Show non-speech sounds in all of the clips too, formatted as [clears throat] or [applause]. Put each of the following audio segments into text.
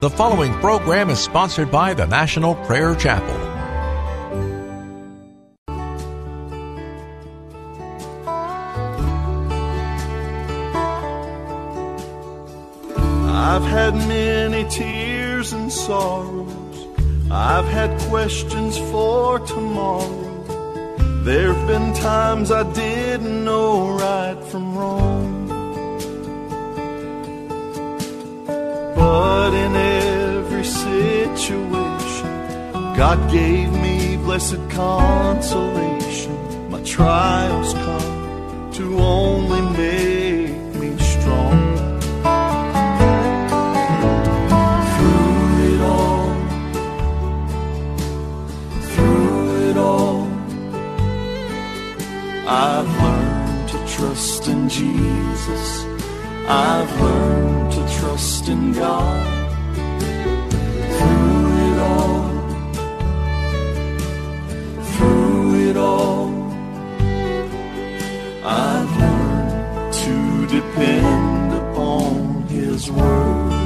The following program is sponsored by the National Prayer Chapel. I've had many tears and sorrows. I've had questions for tomorrow. There've been times I didn't know right from wrong. But in every situation, God gave me blessed consolation. My trials come to only make me strong. Through it all, through it all, I've learned to trust in Jesus. I've learned trust in God. Through it all, through it all, I've learned to depend upon His Word.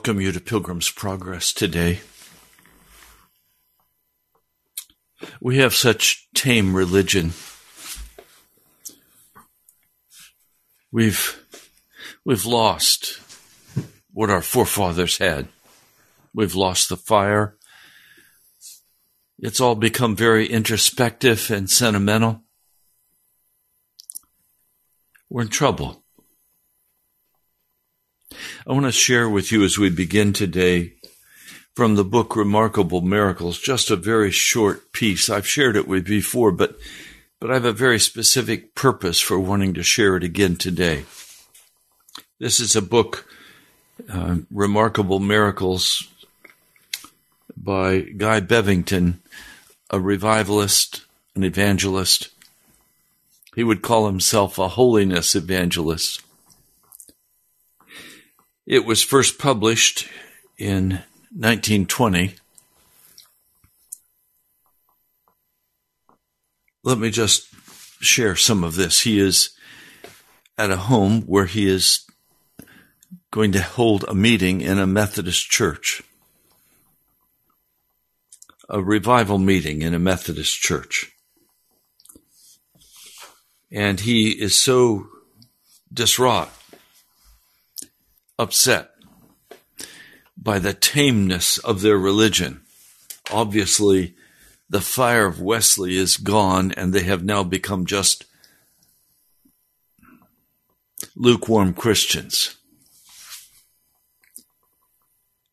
Welcome you to Pilgrim's Progress today. We have such tame religion. We've we've lost what our forefathers had. We've lost the fire. It's all become very introspective and sentimental. We're in trouble. I want to share with you as we begin today from the book Remarkable Miracles, just a very short piece. I've shared it with you before, but, but I have a very specific purpose for wanting to share it again today. This is a book, uh, Remarkable Miracles by Guy Bevington, a revivalist, an evangelist. He would call himself a holiness evangelist. It was first published in 1920. Let me just share some of this. He is at a home where he is going to hold a meeting in a Methodist church, a revival meeting in a Methodist church. And he is so distraught upset by the tameness of their religion. Obviously, the fire of Wesley is gone, and they have now become just lukewarm Christians.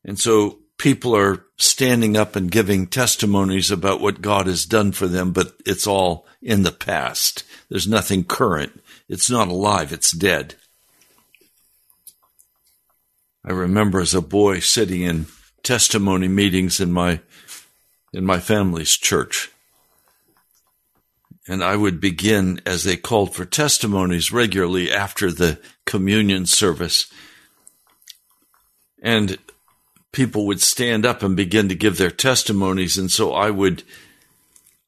And so people are standing up and giving testimonies about what God has done for them, but it's all in the past. There's nothing current. It's not alive. It's dead. I remember as a boy sitting in testimony meetings in my in my family's church. And I would begin as they called for testimonies regularly after the communion service. And people would stand up and begin to give their testimonies. And so I would,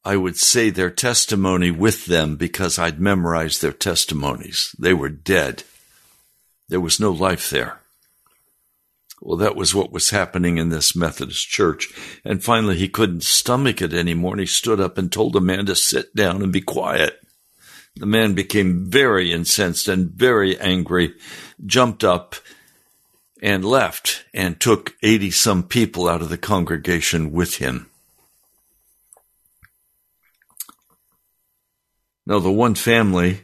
I would say their testimony with them because I'd memorized their testimonies. They were dead. There was no life there. Well, that was what was happening in this Methodist church. And finally, he couldn't stomach it anymore, and he stood up and told a man to sit down and be quiet. The man became very incensed and very angry, jumped up and left, and took 80 some people out of the congregation with him. Now, the one family,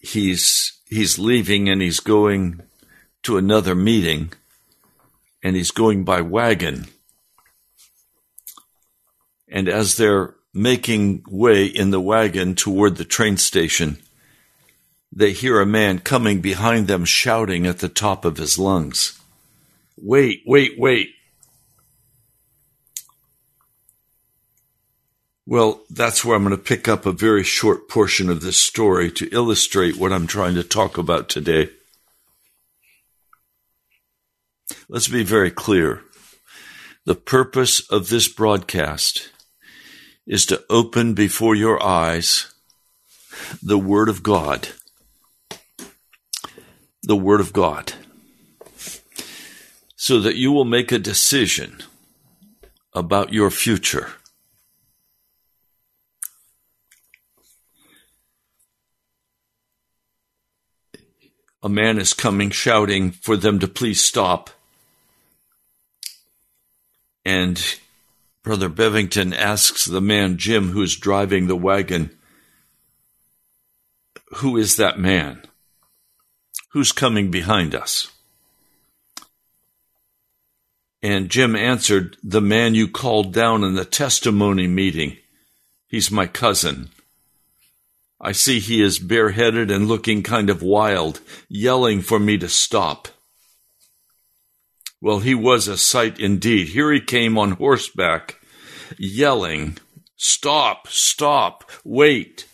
he's, he's leaving and he's going to another meeting and he's going by wagon. And as they're making way in the wagon toward the train station, they hear a man coming behind them shouting at the top of his lungs. Wait, wait, wait. Well, that's where I'm going to pick up a very short portion of this story to illustrate what I'm trying to talk about today. Let's be very clear. The purpose of this broadcast is to open before your eyes the Word of God. The Word of God. So that you will make a decision about your future. A man is coming shouting for them to please stop and Brother Bevington asks the man, Jim, who's driving the wagon, Who is that man? Who's coming behind us? And Jim answered, The man you called down in the testimony meeting. He's my cousin. I see he is bareheaded and looking kind of wild, yelling for me to stop. Well, he was a sight indeed. Here he came on horseback, yelling, Stop, stop, wait.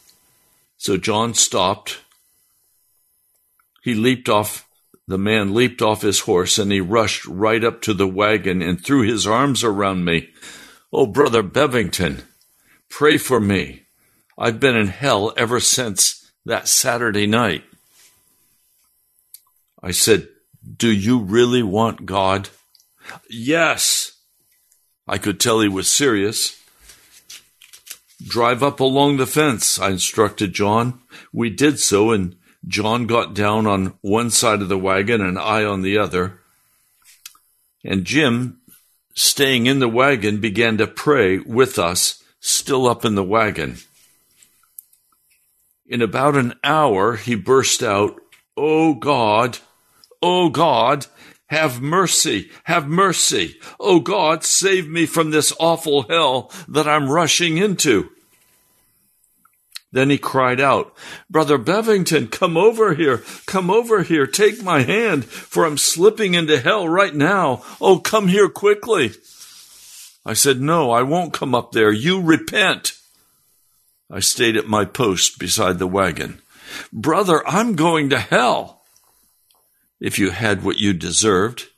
So John stopped. He leaped off, the man leaped off his horse and he rushed right up to the wagon and threw his arms around me. Oh, Brother Bevington, pray for me. I've been in hell ever since that Saturday night. I said, do you really want God? Yes. I could tell he was serious. Drive up along the fence, I instructed John. We did so, and John got down on one side of the wagon and I on the other. And Jim, staying in the wagon, began to pray with us, still up in the wagon. In about an hour, he burst out, Oh God, O God, have mercy, have mercy. O God, save me from this awful hell that I'm rushing into. Then he cried out, Brother Bevington, come over here, come over here, take my hand, for I'm slipping into hell right now. Oh, come here quickly. I said, No, I won't come up there. You repent. I stayed at my post beside the wagon. Brother, I'm going to hell. If you had what you deserved,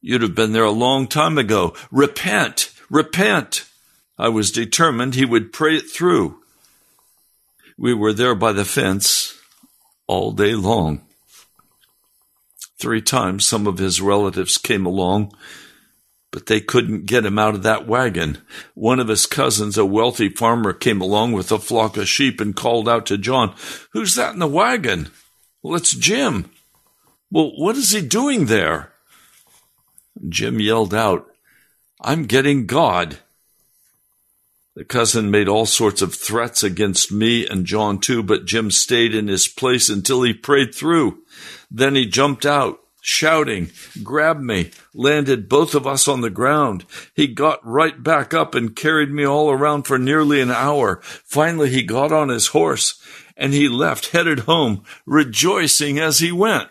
you'd have been there a long time ago. Repent, repent. I was determined he would pray it through. We were there by the fence all day long. Three times some of his relatives came along, but they couldn't get him out of that wagon. One of his cousins, a wealthy farmer, came along with a flock of sheep and called out to John, Who's that in the wagon? Well, it's Jim. Well, what is he doing there? Jim yelled out, I'm getting God. The cousin made all sorts of threats against me and John too, but Jim stayed in his place until he prayed through. Then he jumped out, shouting, grabbed me, landed both of us on the ground. He got right back up and carried me all around for nearly an hour. Finally, he got on his horse and he left, headed home, rejoicing as he went.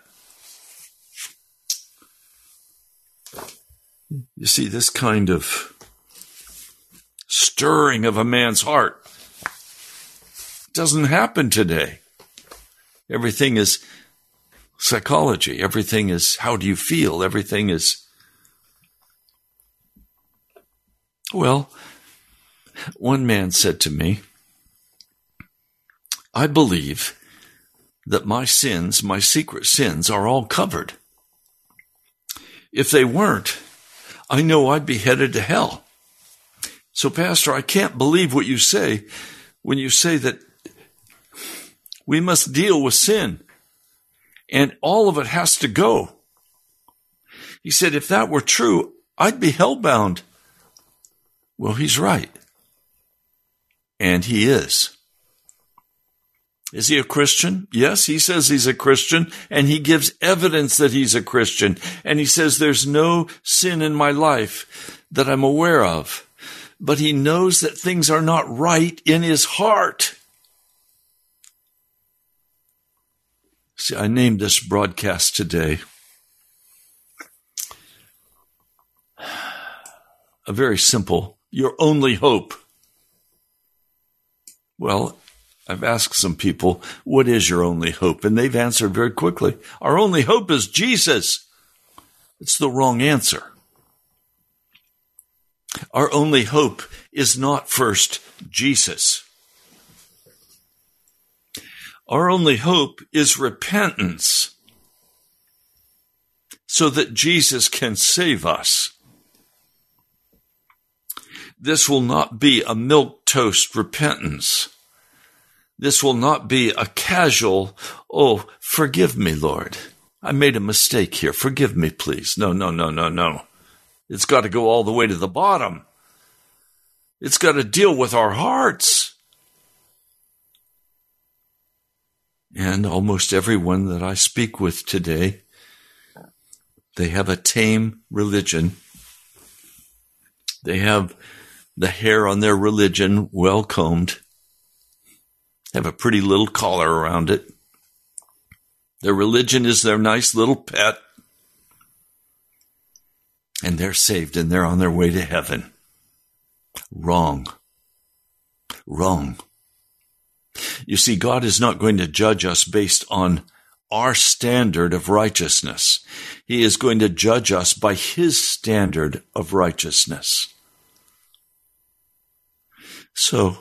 You see, this kind of stirring of a man's heart doesn't happen today. Everything is psychology. Everything is how do you feel? Everything is. Well, one man said to me, I believe that my sins, my secret sins, are all covered. If they weren't, I know I'd be headed to hell. So, Pastor, I can't believe what you say when you say that we must deal with sin and all of it has to go. He said, if that were true, I'd be hellbound. Well, he's right. And he is. Is he a Christian? Yes, he says he's a Christian and he gives evidence that he's a Christian. And he says there's no sin in my life that I'm aware of. But he knows that things are not right in his heart. See, I named this broadcast today a very simple, your only hope. Well, I've asked some people, what is your only hope? And they've answered very quickly. Our only hope is Jesus. It's the wrong answer. Our only hope is not first Jesus. Our only hope is repentance so that Jesus can save us. This will not be a milk toast repentance. This will not be a casual, oh, forgive me, Lord. I made a mistake here. Forgive me, please. No, no, no, no, no. It's got to go all the way to the bottom. It's got to deal with our hearts. and almost everyone that I speak with today, they have a tame religion. They have the hair on their religion well combed, have a pretty little collar around it. Their religion is their nice little pet, and they're saved and they're on their way to heaven. Wrong. Wrong. You see, God is not going to judge us based on our standard of righteousness. He is going to judge us by His standard of righteousness. So,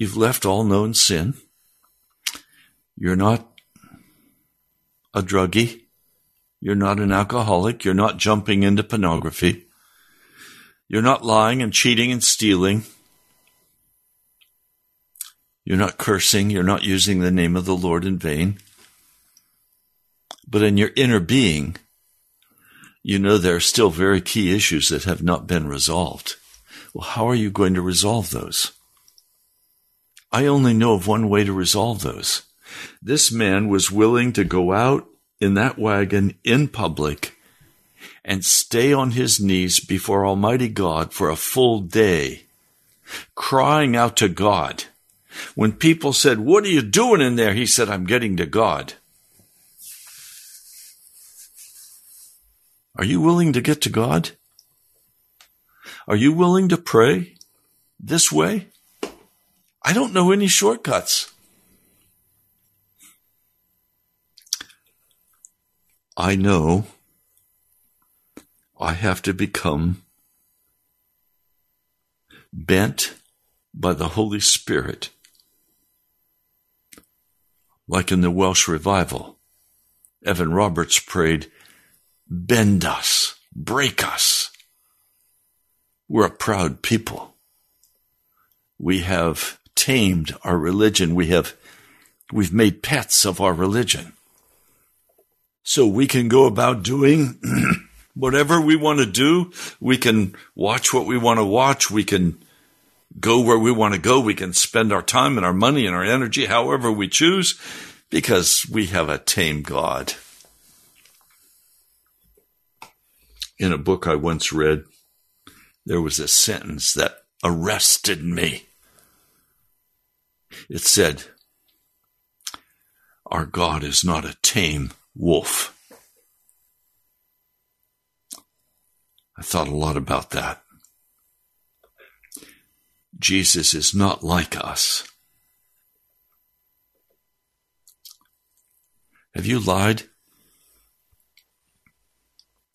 you've left all known sin. You're not a druggie. You're not an alcoholic. You're not jumping into pornography. You're not lying and cheating and stealing. You're not cursing. You're not using the name of the Lord in vain. But in your inner being, you know there are still very key issues that have not been resolved. Well, how are you going to resolve those? I only know of one way to resolve those. This man was willing to go out in that wagon in public and stay on his knees before Almighty God for a full day, crying out to God when people said, What are you doing in there? He said, I'm getting to God. Are you willing to get to God? Are you willing to pray this way? I don't know any shortcuts. I know I have to become bent by the Holy Spirit like in the Welsh revival. Evan Roberts prayed, Bend us, break us. We're a proud people. We have tamed our religion. We have, we've made pets of our religion. So we can go about doing [clears throat] whatever we want to do. We can watch what we want to watch. We can go where we want to go. We can spend our time and our money and our energy however we choose because we have a tame God. In a book I once read, there was a sentence that arrested me. It said, Our God is not a tame wolf. I thought a lot about that. Jesus is not like us. Have you lied?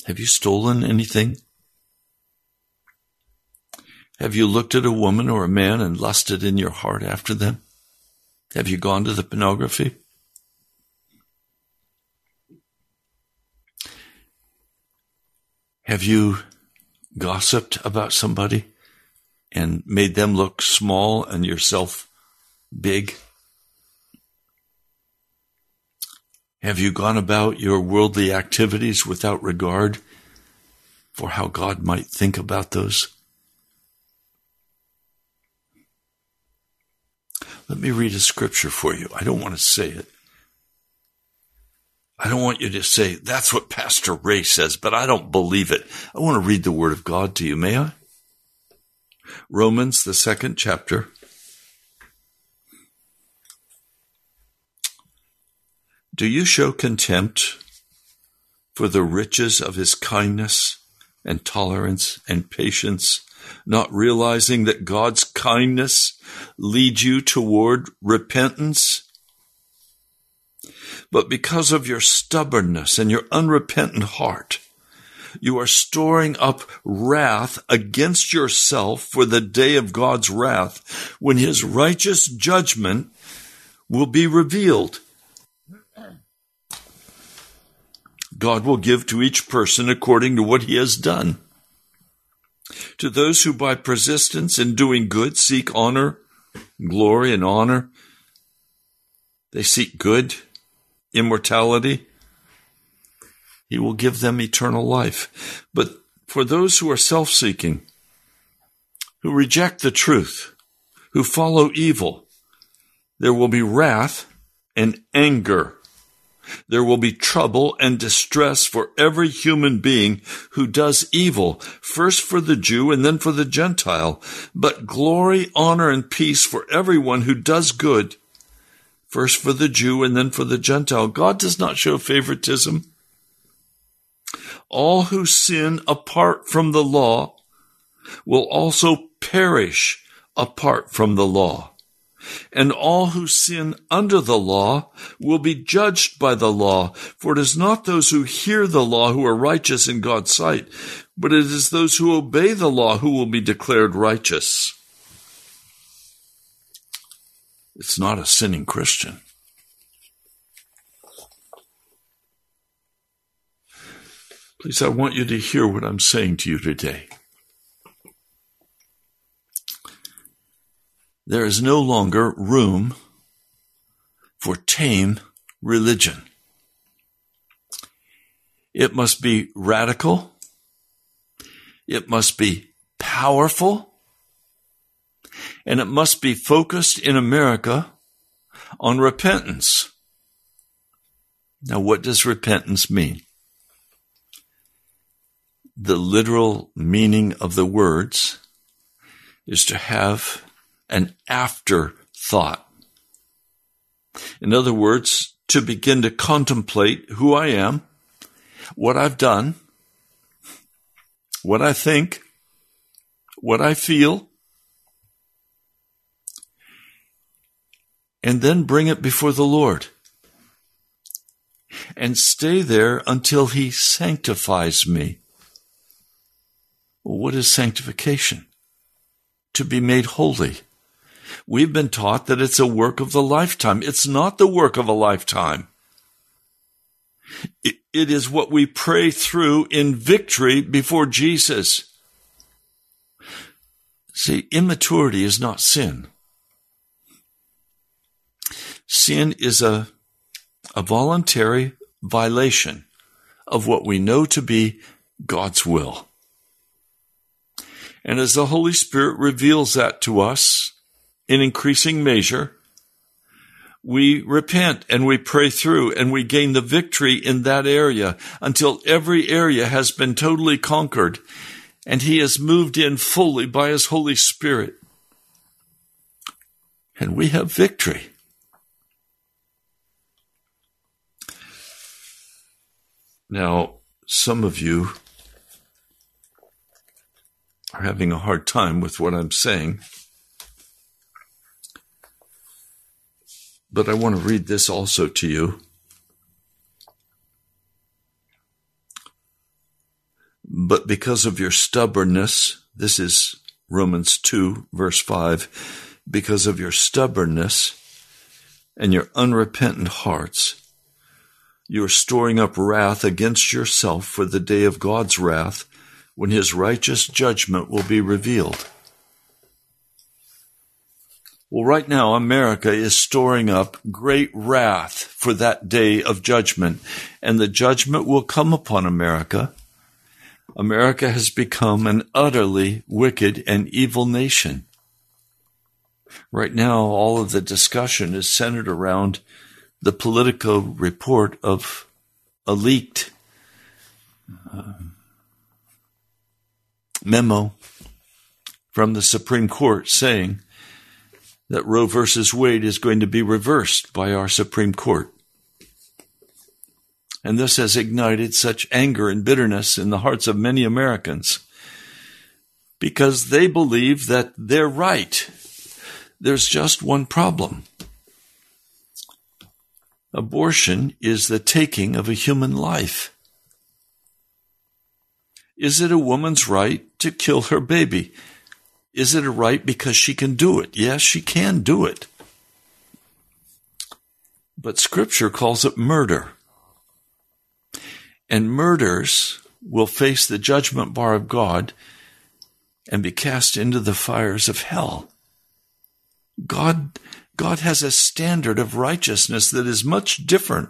Have you stolen anything? Have you looked at a woman or a man and lusted in your heart after them? Have you gone to the pornography? Have you gossiped about somebody and made them look small and yourself big? Have you gone about your worldly activities without regard for how God might think about those? Let me read a scripture for you. I don't want to say it. I don't want you to say, that's what Pastor Ray says, but I don't believe it. I want to read the word of God to you. May I? Romans, the second chapter. Do you show contempt for the riches of his kindness and tolerance and patience, not realizing that God's kindness leads you toward repentance? But because of your stubbornness and your unrepentant heart, you are storing up wrath against yourself for the day of God's wrath when his righteous judgment will be revealed. God will give to each person according to what he has done. To those who by persistence in doing good seek honor, glory, and honor, they seek good, immortality, he will give them eternal life. But for those who are self seeking, who reject the truth, who follow evil, there will be wrath and anger. There will be trouble and distress for every human being who does evil, first for the Jew and then for the Gentile, but glory, honor, and peace for everyone who does good, first for the Jew and then for the Gentile. God does not show favoritism. All who sin apart from the law will also perish apart from the law. And all who sin under the law will be judged by the law. For it is not those who hear the law who are righteous in God's sight, but it is those who obey the law who will be declared righteous. It's not a sinning Christian. Please, I want you to hear what I'm saying to you today. There is no longer room for tame religion. It must be radical. It must be powerful. And it must be focused in America on repentance. Now, what does repentance mean? the literal meaning of the words is to have an afterthought. In other words, to begin to contemplate who I am, what I've done, what I think, what I feel, and then bring it before the Lord and stay there until He sanctifies me. What is sanctification? To be made holy. We've been taught that it's a work of the lifetime. It's not the work of a lifetime. it, is what we pray through in victory before Jesus. See, immaturity is not sin. Sin is a, a voluntary violation of what we know to be God's will. And as the Holy Spirit reveals that to us in increasing measure, we repent and we pray through and we gain the victory in that area until every area has been totally conquered and he has moved in fully by his Holy Spirit. And we have victory. Now, some of you are having a hard time with what I'm saying. But I want to read this also to you. But because of your stubbornness, this is Romans 2, verse 5, because of your stubbornness and your unrepentant hearts, you are storing up wrath against yourself for the day of God's wrath when his righteous judgment will be revealed. Well, right now, America is storing up great wrath for that day of judgment, and the judgment will come upon America. America has become an utterly wicked and evil nation. Right now, all of the discussion is centered around the Politico report of a leaked uh, memo from the Supreme Court saying that Roe versus Wade is going to be reversed by our Supreme Court. And this has ignited such anger and bitterness in the hearts of many Americans because they believe that they're right. There's just one problem. Abortion is the taking of a human life. Is it a woman's right to kill her baby? Is it a right because she can do it? Yes, she can do it. But scripture calls it murder. And murders will face the judgment bar of God and be cast into the fires of hell. God God has a standard of righteousness that is much different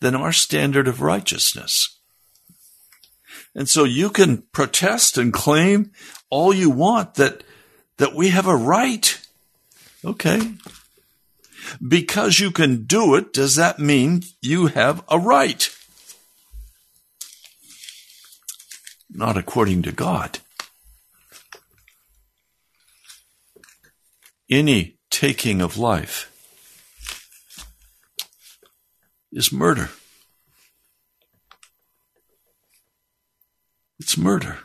than our standard of righteousness. And so you can protest and claim all you want that, that we have a right. Okay. Because you can do it, does that mean you have a right? Not according to God. Any taking of life is murder. It's murder.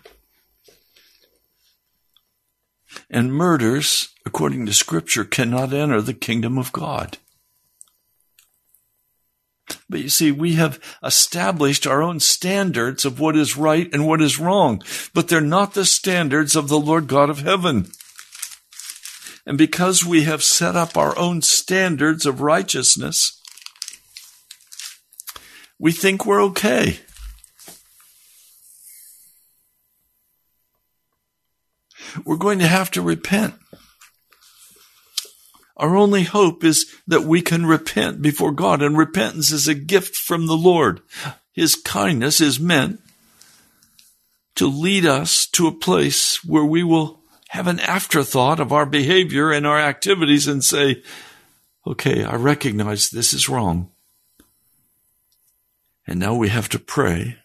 And murders, according to Scripture, cannot enter the kingdom of God. But you see, we have established our own standards of what is right and what is wrong, but they're not the standards of the Lord God of heaven. And because we have set up our own standards of righteousness, we think we're okay. We're going to have to repent. Our only hope is that we can repent before God, and repentance is a gift from the Lord. His kindness is meant to lead us to a place where we will have an afterthought of our behavior and our activities and say, okay, I recognize this is wrong. And now we have to pray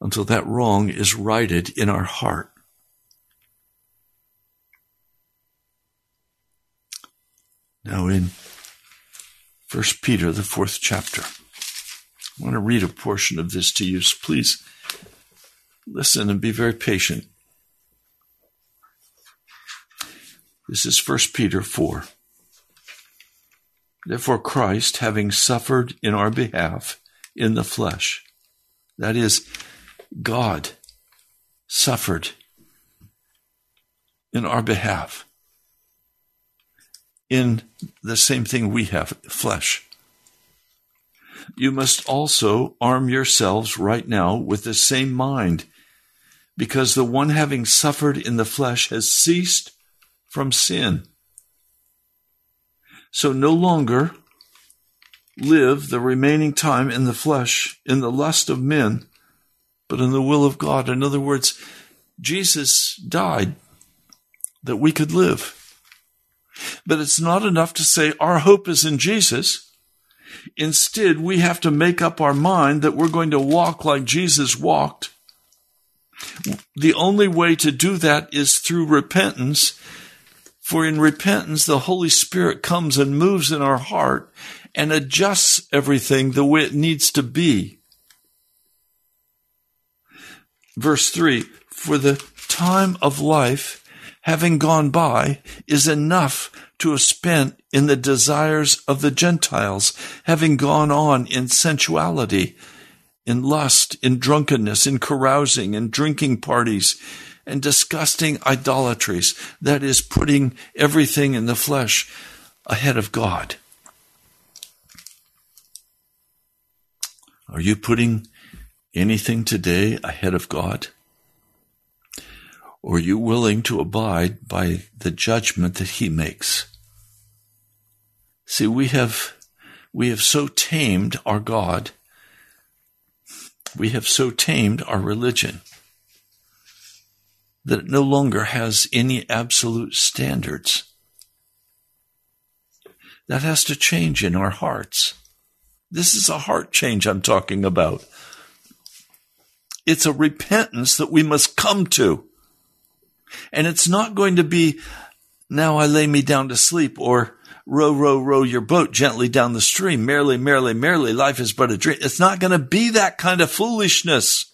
until that wrong is righted in our heart. Now in First Peter, the fourth chapter, I want to read a portion of this to you. So please listen and be very patient. This is 1 Peter 4. Therefore, Christ, having suffered in our behalf in the flesh, that is, God suffered in our behalf in the same thing we have, flesh. You must also arm yourselves right now with the same mind, because the one having suffered in the flesh has ceased from sin. So no longer live the remaining time in the flesh, in the lust of men, but in the will of God. In other words, Jesus died that we could live. But it's not enough to say our hope is in Jesus. Instead, we have to make up our mind that we're going to walk like Jesus walked. The only way to do that is through repentance. For in repentance, the Holy Spirit comes and moves in our heart and adjusts everything the way it needs to be. Verse 3 For the time of life, having gone by, is enough to have spent in the desires of the Gentiles, having gone on in sensuality, in lust, in drunkenness, in carousing, in drinking parties, and disgusting idolatries. That is putting everything in the flesh ahead of God. Are you putting anything today ahead of God? Or are you willing to abide by the judgment that He makes? See, we have, we have so tamed our God. We have so tamed our religion that it no longer has any absolute standards. That has to change in our hearts. This is a heart change I'm talking about. It's a repentance that we must come to. And it's not going to be, now I lay me down to sleep, or row, row, row your boat gently down the stream. Merrily, merrily, merrily, life is but a dream. It's not going to be that kind of foolishness.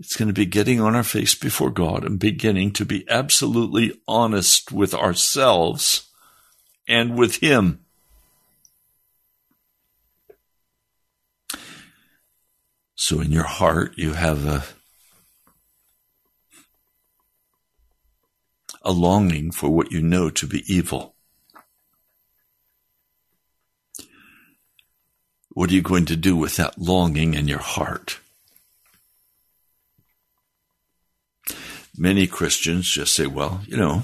It's going to be getting on our face before God and beginning to be absolutely honest with ourselves and with Him. So in your heart, you have a, a longing for what you know to be evil. What are you going to do with that longing in your heart? Many Christians just say, well, you know,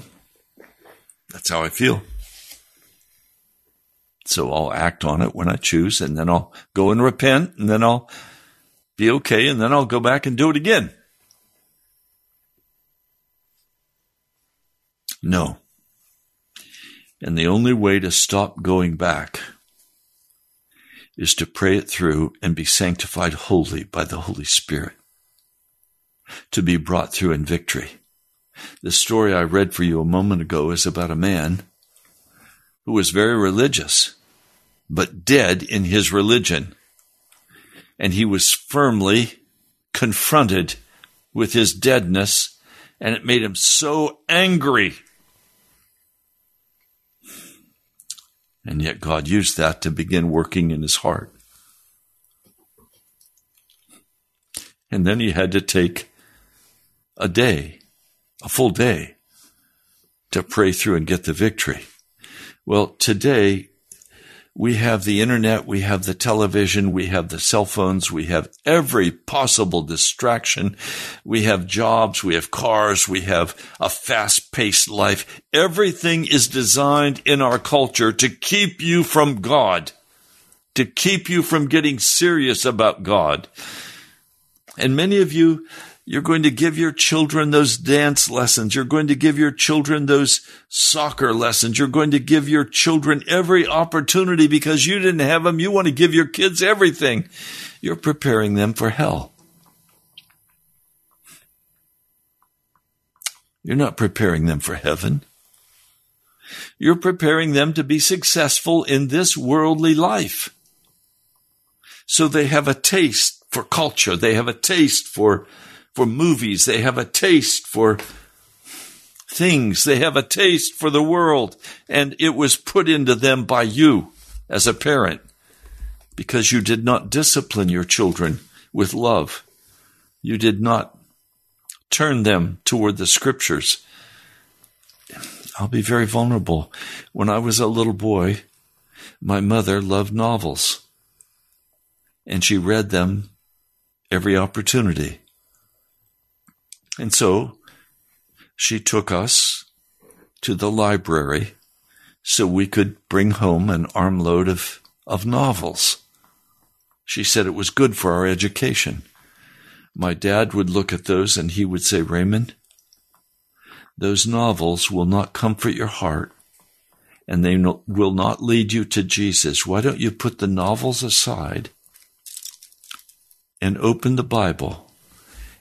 that's how I feel. So I'll act on it when I choose, and then I'll go and repent, and then I'll be okay, and then I'll go back and do it again. No. And the only way to stop going back is to pray it through and be sanctified wholly by the Holy Spirit, to be brought through in victory. The story I read for you a moment ago is about a man who was very religious, but dead in his religion. And he was firmly confronted with his deadness, and it made him so angry. And yet God used that to begin working in his heart. And then he had to take a day, a full day, to pray through and get the victory. Well, today we have the internet, we have the television, we have the cell phones, we have every possible distraction. We have jobs, we have cars, we have a fast paced life. Everything is designed in our culture to keep you from God, to keep you from getting serious about God. And many of you you're going to give your children those dance lessons. You're going to give your children those soccer lessons. You're going to give your children every opportunity because you didn't have them. You want to give your kids everything. You're preparing them for hell. You're not preparing them for heaven. You're preparing them to be successful in this worldly life. So they have a taste for culture. They have a taste for for movies. They have a taste for things. They have a taste for the world. And it was put into them by you as a parent because you did not discipline your children with love. You did not turn them toward the scriptures. I'll be very vulnerable. When I was a little boy, my mother loved novels and she read them every opportunity. And so she took us to the library so we could bring home an armload of, of novels. She said it was good for our education. My dad would look at those and he would say, Raymond, those novels will not comfort your heart and they no, will not lead you to Jesus. Why don't you put the novels aside and open the Bible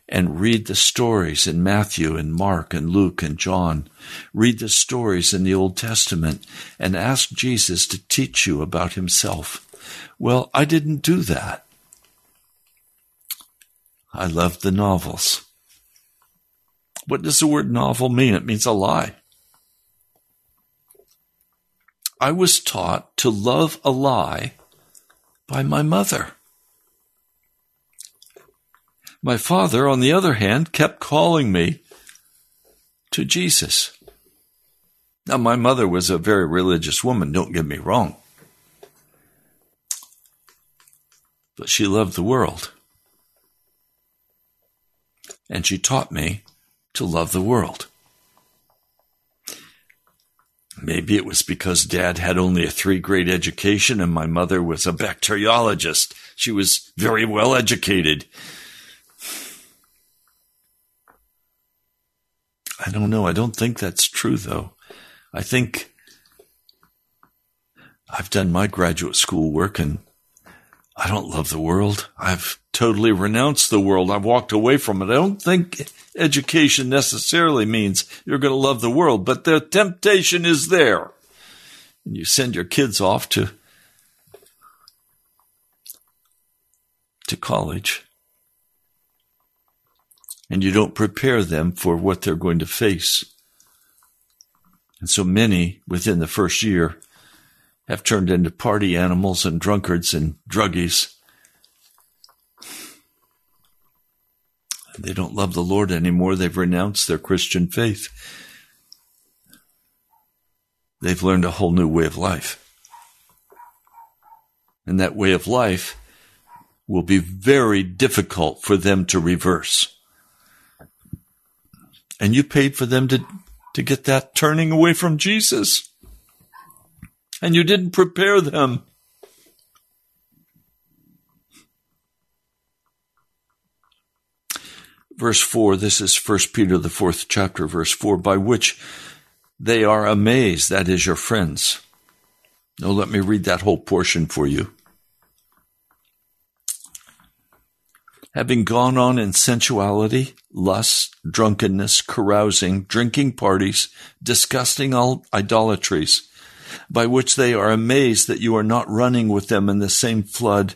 and read the stories in Matthew and Mark and Luke and John? Read the stories in the Old Testament and ask Jesus to teach you about himself. Well, I didn't do that. I loved the novels. What does the word novel mean? It means a lie. I was taught to love a lie by my mother. My father, on the other hand, kept calling me to Jesus. Now, my mother was a very religious woman, don't get me wrong. But she loved the world. And she taught me to love the world. Maybe it was because dad had only a three grade education and my mother was a bacteriologist. She was very well educated. I don't know. I don't think that's true, though. I think I've done my graduate school work and I don't love the world. I've totally renounced the world. I've walked away from it. I don't think education necessarily means you're going to love the world, but the temptation is there. And you send your kids off to to college. And you don't prepare them for what they're going to face. And so many within the first year have turned into party animals and drunkards and druggies. They don't love the Lord anymore. They've renounced their Christian faith. They've learned a whole new way of life. And that way of life will be very difficult for them to reverse. And you paid for them to, to get that turning away from Jesus and you didn't prepare them. Verse 4, this is 1 Peter, the fourth chapter, verse 4, by which they are amazed, that is, your friends. Now, let me read that whole portion for you. Having gone on in sensuality, lust, drunkenness, carousing, drinking parties, disgusting all idolatries, by which they are amazed that you are not running with them in the same flood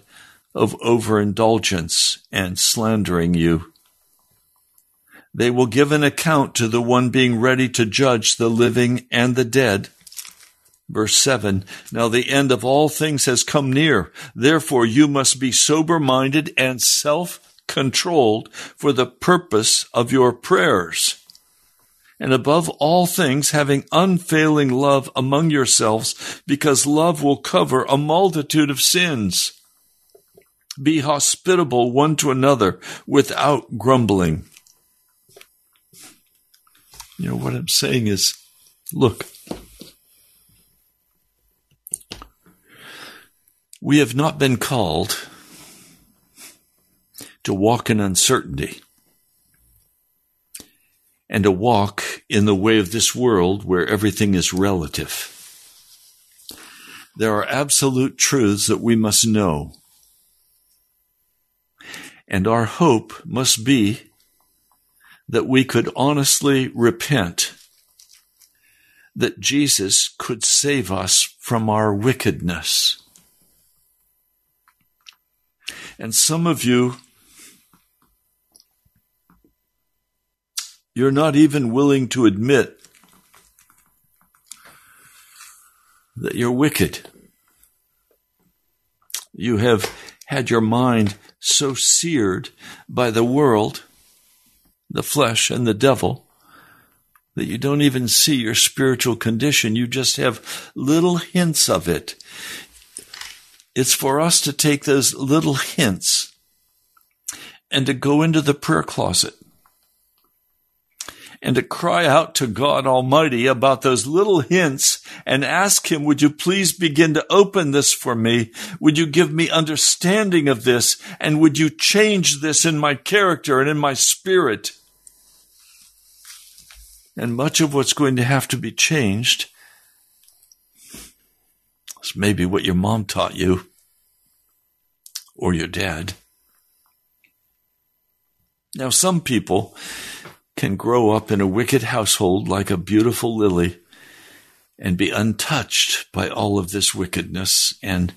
of overindulgence and slandering you. They will give an account to the one being ready to judge the living and the dead. Verse 7 Now the end of all things has come near. Therefore you must be sober minded and self controlled for the purpose of your prayers and above all things having unfailing love among yourselves, because love will cover a multitude of sins. Be hospitable one to another without grumbling. You know, what I'm saying is, look, we have not been called to walk in uncertainty and to walk in the way of this world where everything is relative. There are absolute truths that we must know. And our hope must be that we could honestly repent, that Jesus could save us from our wickedness. And some of you You're not even willing to admit that you're wicked. You have had your mind so seared by the world, the flesh, and the devil that you don't even see your spiritual condition. You just have little hints of it. It's for us to take those little hints and to go into the prayer closet and to cry out to God Almighty about those little hints and ask Him, would you please begin to open this for me? Would you give me understanding of this? And would you change this in my character and in my spirit? And much of what's going to have to be changed is maybe what your mom taught you or your dad. Now, some people can grow up in a wicked household like a beautiful lily and be untouched by all of this wickedness and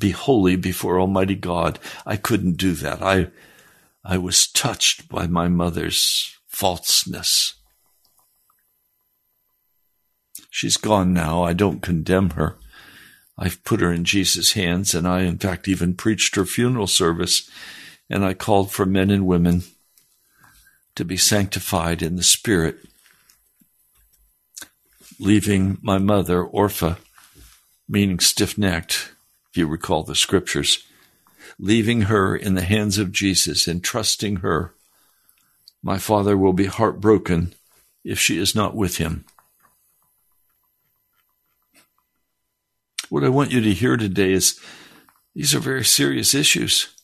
be holy before Almighty God. I couldn't do that. I, I was touched by my mother's falseness. She's gone now. I don't condemn her. I've put her in Jesus' hands, and I, in fact, even preached her funeral service, and I called for men and women to be sanctified in the Spirit, leaving my mother, Orpha, meaning stiff necked, if you recall the scriptures, leaving her in the hands of Jesus and trusting her. My father will be heartbroken if she is not with him. What I want you to hear today is these are very serious issues.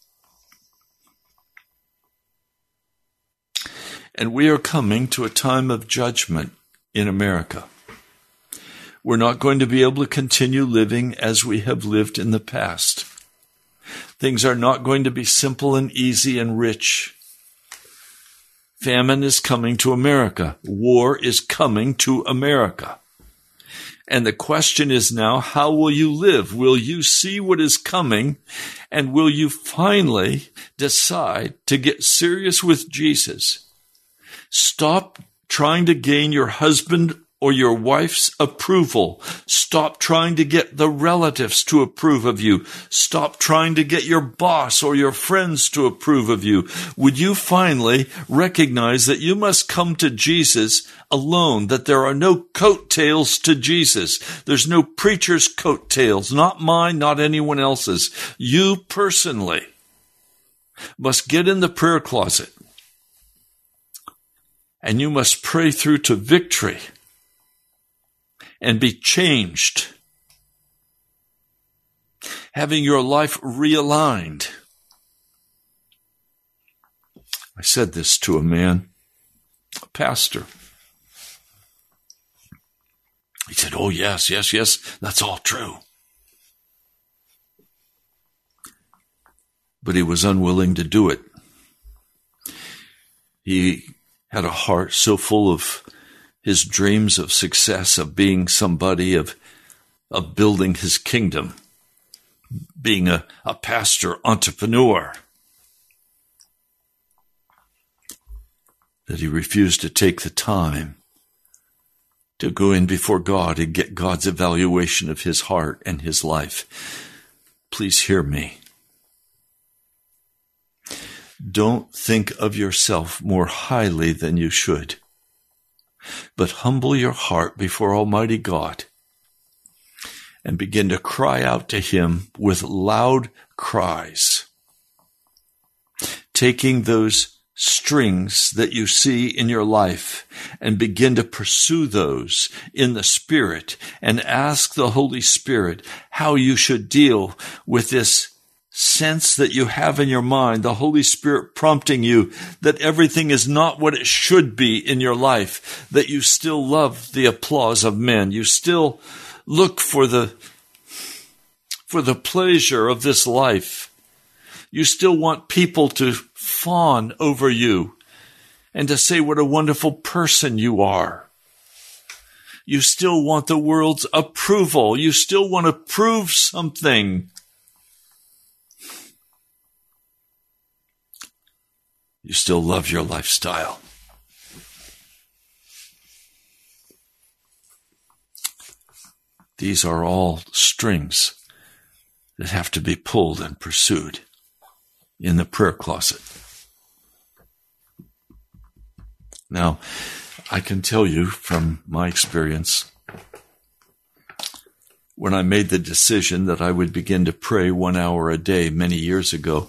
And we are coming to a time of judgment in America. We're not going to be able to continue living as we have lived in the past. Things are not going to be simple and easy and rich. Famine is coming to America. War is coming to America. And the question is now, how will you live? Will you see what is coming? And will you finally decide to get serious with Jesus Stop trying to gain your husband or your wife's approval. Stop trying to get the relatives to approve of you. Stop trying to get your boss or your friends to approve of you. Would you finally recognize that you must come to Jesus alone, that there are no coattails to Jesus. There's no preacher's coattails, not mine, not anyone else's. You personally must get in the prayer closet and you must pray through to victory and be changed, having your life realigned. I said this to a man, a pastor. He said, Oh, yes, yes, yes, that's all true. But he was unwilling to do it. He had a heart so full of his dreams of success, of being somebody, of, of building his kingdom, being a, a pastor, entrepreneur, that he refused to take the time to go in before God and get God's evaluation of his heart and his life. Please hear me. Don't think of yourself more highly than you should, but humble your heart before Almighty God and begin to cry out to Him with loud cries, taking those strings that you see in your life and begin to pursue those in the Spirit and ask the Holy Spirit how you should deal with this sense that you have in your mind, the Holy Spirit prompting you that everything is not what it should be in your life, that you still love the applause of men. You still look for the, for the pleasure of this life. You still want people to fawn over you and to say what a wonderful person you are. You still want the world's approval. You still want to prove something. You still love your lifestyle. These are all strings that have to be pulled and pursued in the prayer closet. Now, I can tell you from my experience, when I made the decision that I would begin to pray one hour a day many years ago,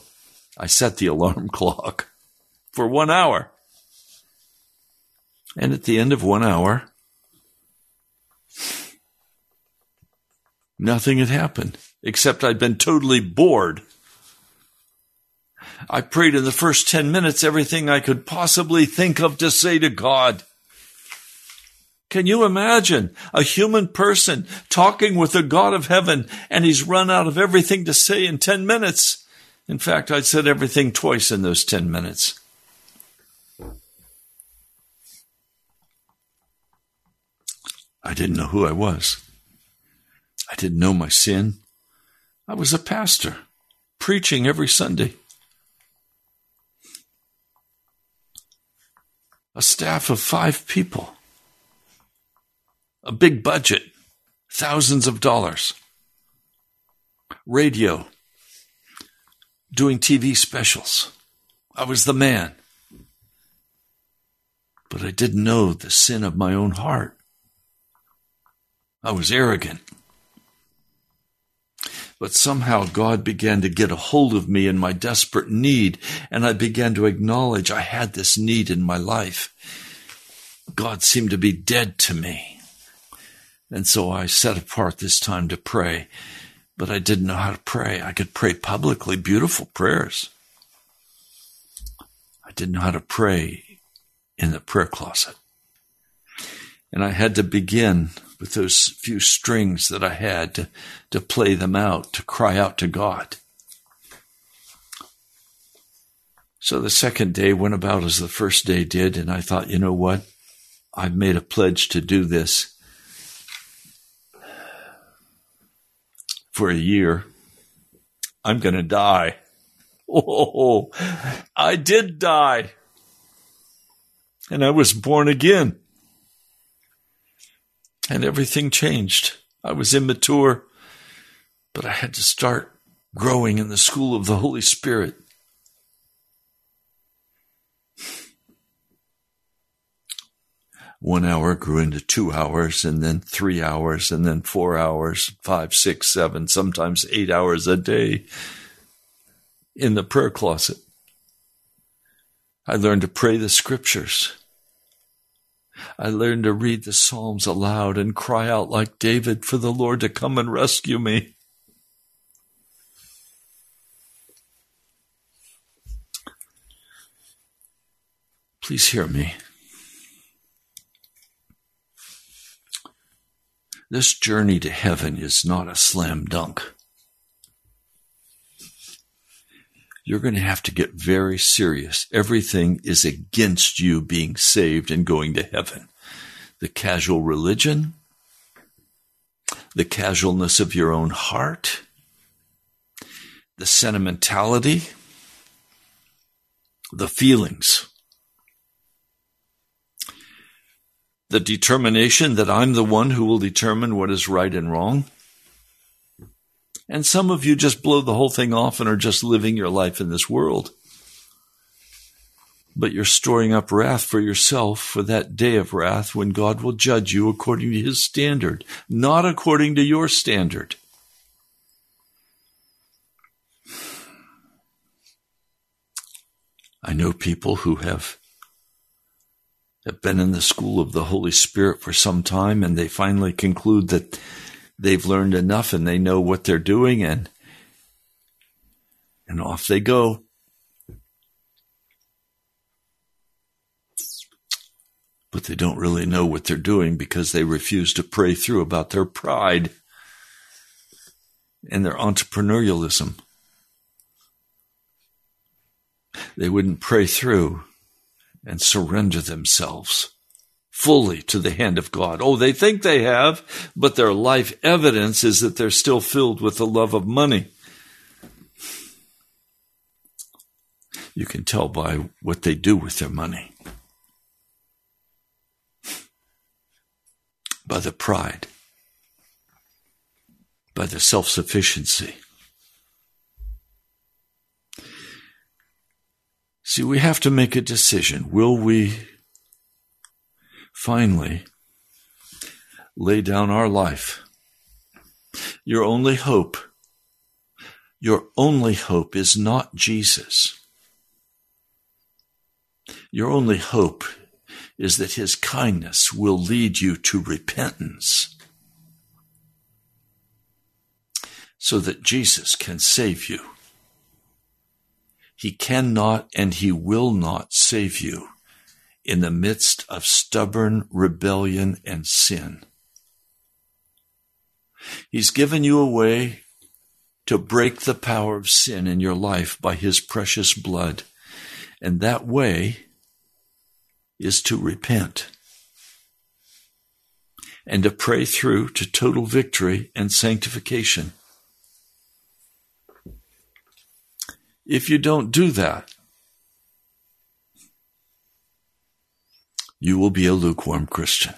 I set the [laughs] alarm clock for one hour. And at the end of one hour, nothing had happened except I'd been totally bored. I prayed in the first 10 minutes everything I could possibly think of to say to God. Can you imagine a human person talking with the God of heaven and he's run out of everything to say in 10 minutes? In fact, I'd said everything twice in those 10 minutes. I didn't know who I was. I didn't know my sin. I was a pastor, preaching every Sunday. A staff of five people. A big budget, thousands of dollars. Radio, doing TV specials. I was the man. But I didn't know the sin of my own heart. I was arrogant. But somehow God began to get a hold of me in my desperate need, and I began to acknowledge I had this need in my life. God seemed to be dead to me. And so I set apart this time to pray, but I didn't know how to pray. I could pray publicly, beautiful prayers. I didn't know how to pray in the prayer closet. And I had to begin with those few strings that I had to, to play them out, to cry out to God. So the second day went about as the first day did, and I thought, you know what? I've made a pledge to do this for a year. I'm going to die. [laughs] Oh, I did die. And I was born again and everything changed. I was immature, but I had to start growing in the school of the Holy Spirit. One hour grew into two hours, and then three hours, and then four hours, five, six, seven, sometimes eight hours a day in the prayer closet. I learned to pray the scriptures. I learned to read the Psalms aloud and cry out like David for the Lord to come and rescue me. Please hear me. This journey to heaven is not a slam dunk. You're going to have to get very serious. Everything is against you being saved and going to heaven. The casual religion, the casualness of your own heart, the sentimentality, the feelings, the determination that I'm the one who will determine what is right and wrong. And some of you just blow the whole thing off and are just living your life in this world. But you're storing up wrath for yourself for that day of wrath when God will judge you according to his standard, not according to your standard. I know people who have have been in the school of the Holy Spirit for some time and they finally conclude that they've learned enough and they know what they're doing and and off they go. But they don't really know what they're doing because they refuse to pray through about their pride and their entrepreneurialism. They wouldn't pray through and surrender themselves fully to the hand of God. Oh, they think they have, but their life evidence is that they're still filled with the love of money. You can tell by what they do with their money, by the pride, by the self sufficiency. See, we have to make a decision. Will we finally lay down our life. Your only hope, your only hope is not Jesus. Your only hope is that his kindness will lead you to repentance so that Jesus can save you. He cannot and he will not save you in the midst of stubborn rebellion and sin. He's given you a way to break the power of sin in your life by His precious blood. And that way is to repent and to pray through to total victory and sanctification. If you don't do that, you will be a lukewarm Christian.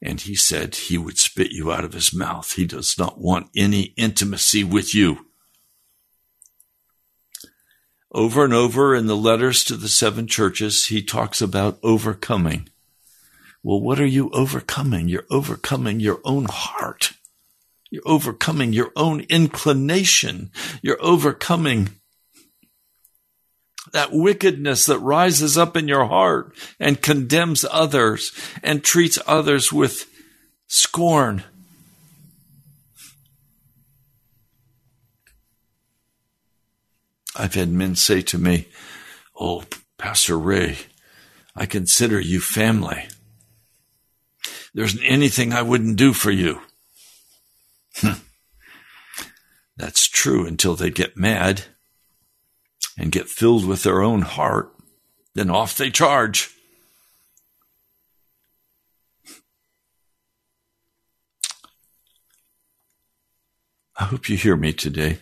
And he said he would spit you out of his mouth. He does not want any intimacy with you. Over and over in the letters to the seven churches, he talks about overcoming. Well, what are you overcoming? You're overcoming your own heart. You're overcoming your own inclination. You're overcoming that wickedness that rises up in your heart and condemns others and treats others with scorn. I've had men say to me, Oh, Pastor Ray, I consider you family. There's anything I wouldn't do for you. [laughs] That's true until they get mad and get filled with their own heart. Then off they charge. I hope you hear me today.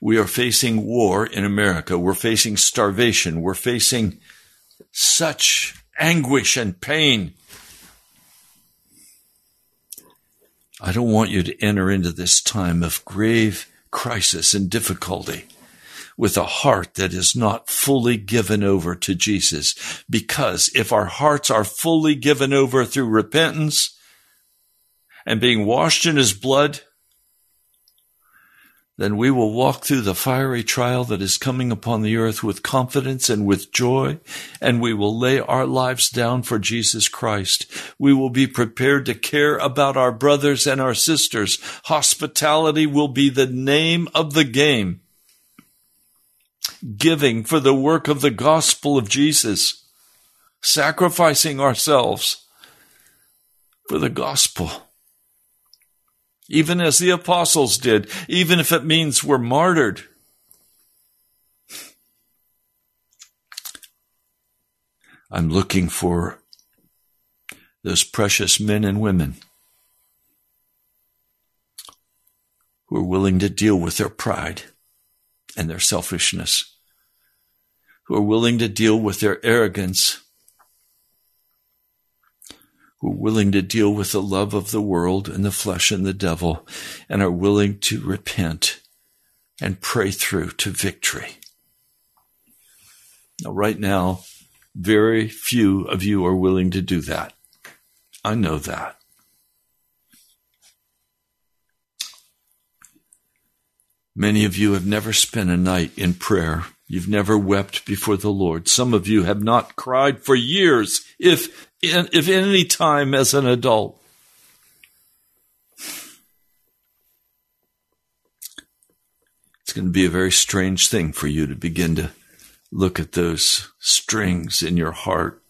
We are facing war in America. We're facing starvation. We're facing such anguish and pain. I don't want you to enter into this time of grave crisis and difficulty with a heart that is not fully given over to Jesus. Because if our hearts are fully given over through repentance and being washed in his blood, then we will walk through the fiery trial that is coming upon the earth with confidence and with joy, and we will lay our lives down for Jesus Christ. We will be prepared to care about our brothers and our sisters. Hospitality will be the name of the game. Giving for the work of the gospel of Jesus, sacrificing ourselves for the gospel even as the apostles did, even if it means we're martyred. I'm looking for those precious men and women who are willing to deal with their pride and their selfishness, who are willing to deal with their arrogance are willing to deal with the love of the world and the flesh and the devil and are willing to repent and pray through to victory. Now, right now, very few of you are willing to do that. I know that. Many of you have never spent a night in prayer. You've never wept before the Lord. Some of you have not cried for years, if if any time as an adult. It's going to be a very strange thing for you to begin to look at those strings in your heart,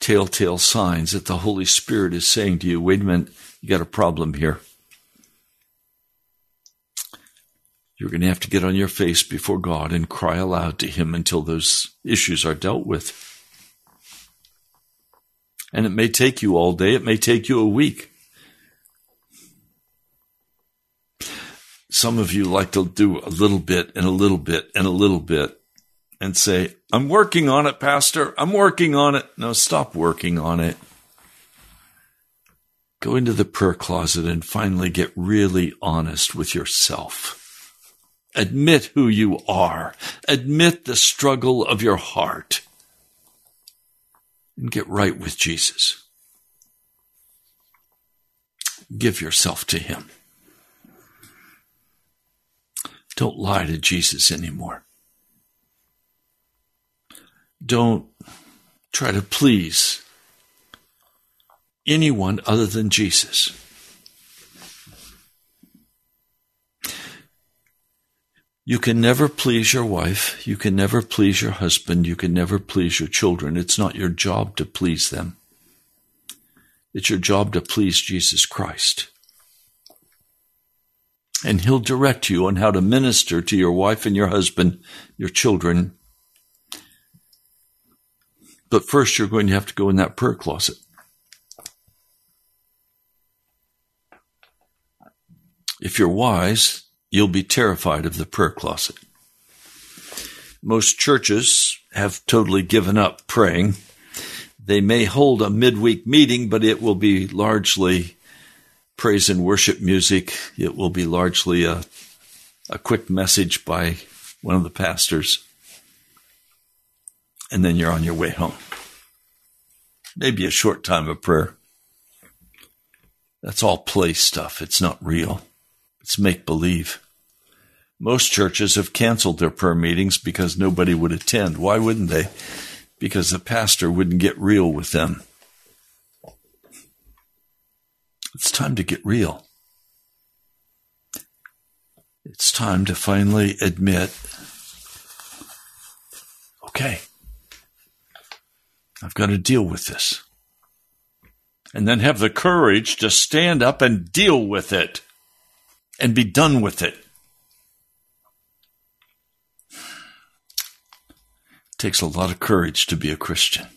telltale signs that the Holy Spirit is saying to you, wait a minute, you got a problem here. You're going to have to get on your face before God and cry aloud to Him until those issues are dealt with. And it may take you all day, it may take you a week. Some of you like to do a little bit and a little bit and a little bit and say, I'm working on it, Pastor. I'm working on it. No, stop working on it. Go into the prayer closet and finally get really honest with yourself. Admit who you are. Admit the struggle of your heart and get right with Jesus. Give yourself to Him. Don't lie to Jesus anymore. Don't try to please anyone other than Jesus. You can never please your wife. You can never please your husband. You can never please your children. It's not your job to please them. It's your job to please Jesus Christ. And He'll direct you on how to minister to your wife and your husband, your children. But first, you're going to have to go in that prayer closet. If you're wise, you'll be terrified of the prayer closet. Most churches have totally given up praying. They may hold a midweek meeting, but it will be largely praise and worship music. It will be largely a, a quick message by one of the pastors. And then you're on your way home. Maybe a short time of prayer. That's all play stuff. It's not real. It's make believe. Most churches have canceled their prayer meetings because nobody would attend. Why wouldn't they? Because the pastor wouldn't get real with them. It's time to get real. It's time to finally admit okay, I've got to deal with this. And then have the courage to stand up and deal with it and be done with it. it takes a lot of courage to be a Christian.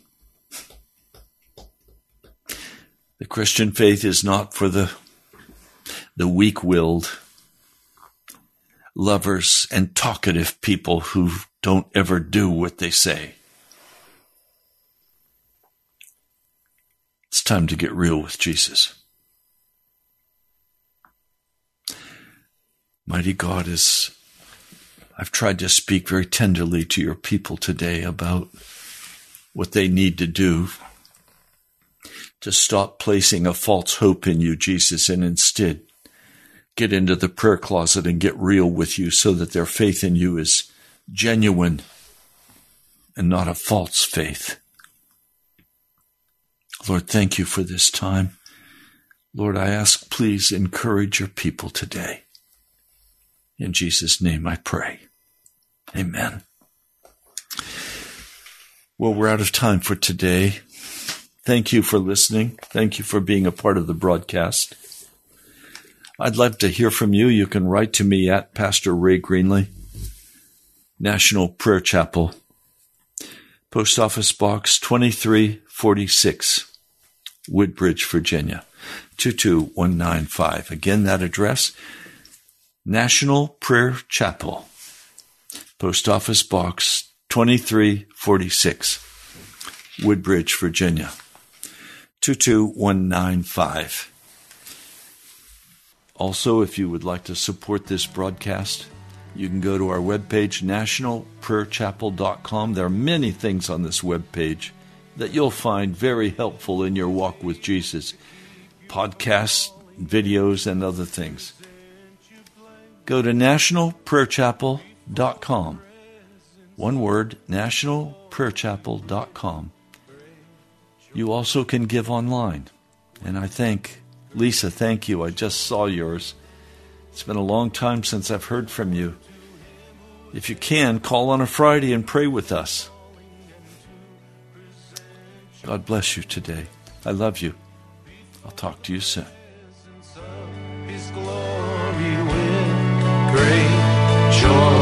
The Christian faith is not for the, the weak willed lovers and talkative people who don't ever do what they say. It's time to get real with Jesus. Mighty God, as I've tried to speak very tenderly to your people today about what they need to do to stop placing a false hope in you, Jesus, and instead get into the prayer closet and get real with you so that their faith in you is genuine and not a false faith. Lord, thank you for this time. Lord, I ask, please encourage your people today. In Jesus' name I pray. Amen. Well, we're out of time for today. Thank you for listening. Thank you for being a part of the broadcast. I'd love to hear from you. You can write to me at Pastor Ray Greenley, National Prayer Chapel, Post Office Box 2346, Woodbridge, Virginia 22195. Again, that address National Prayer Chapel, Post Office Box 2346, Woodbridge, Virginia 22195. Also, if you would like to support this broadcast, you can go to our webpage, nationalprayerchapel.com. There are many things on this webpage that you'll find very helpful in your walk with Jesus podcasts, videos, and other things go to nationalprayerchapel.com. One word, nationalprayerchapel.com. You also can give online. And I thank Lisa, thank you. I just saw yours. It's been a long time since I've heard from you. If you can, call on a Friday and pray with us. God bless you today. I love you. I'll talk to you soon joy.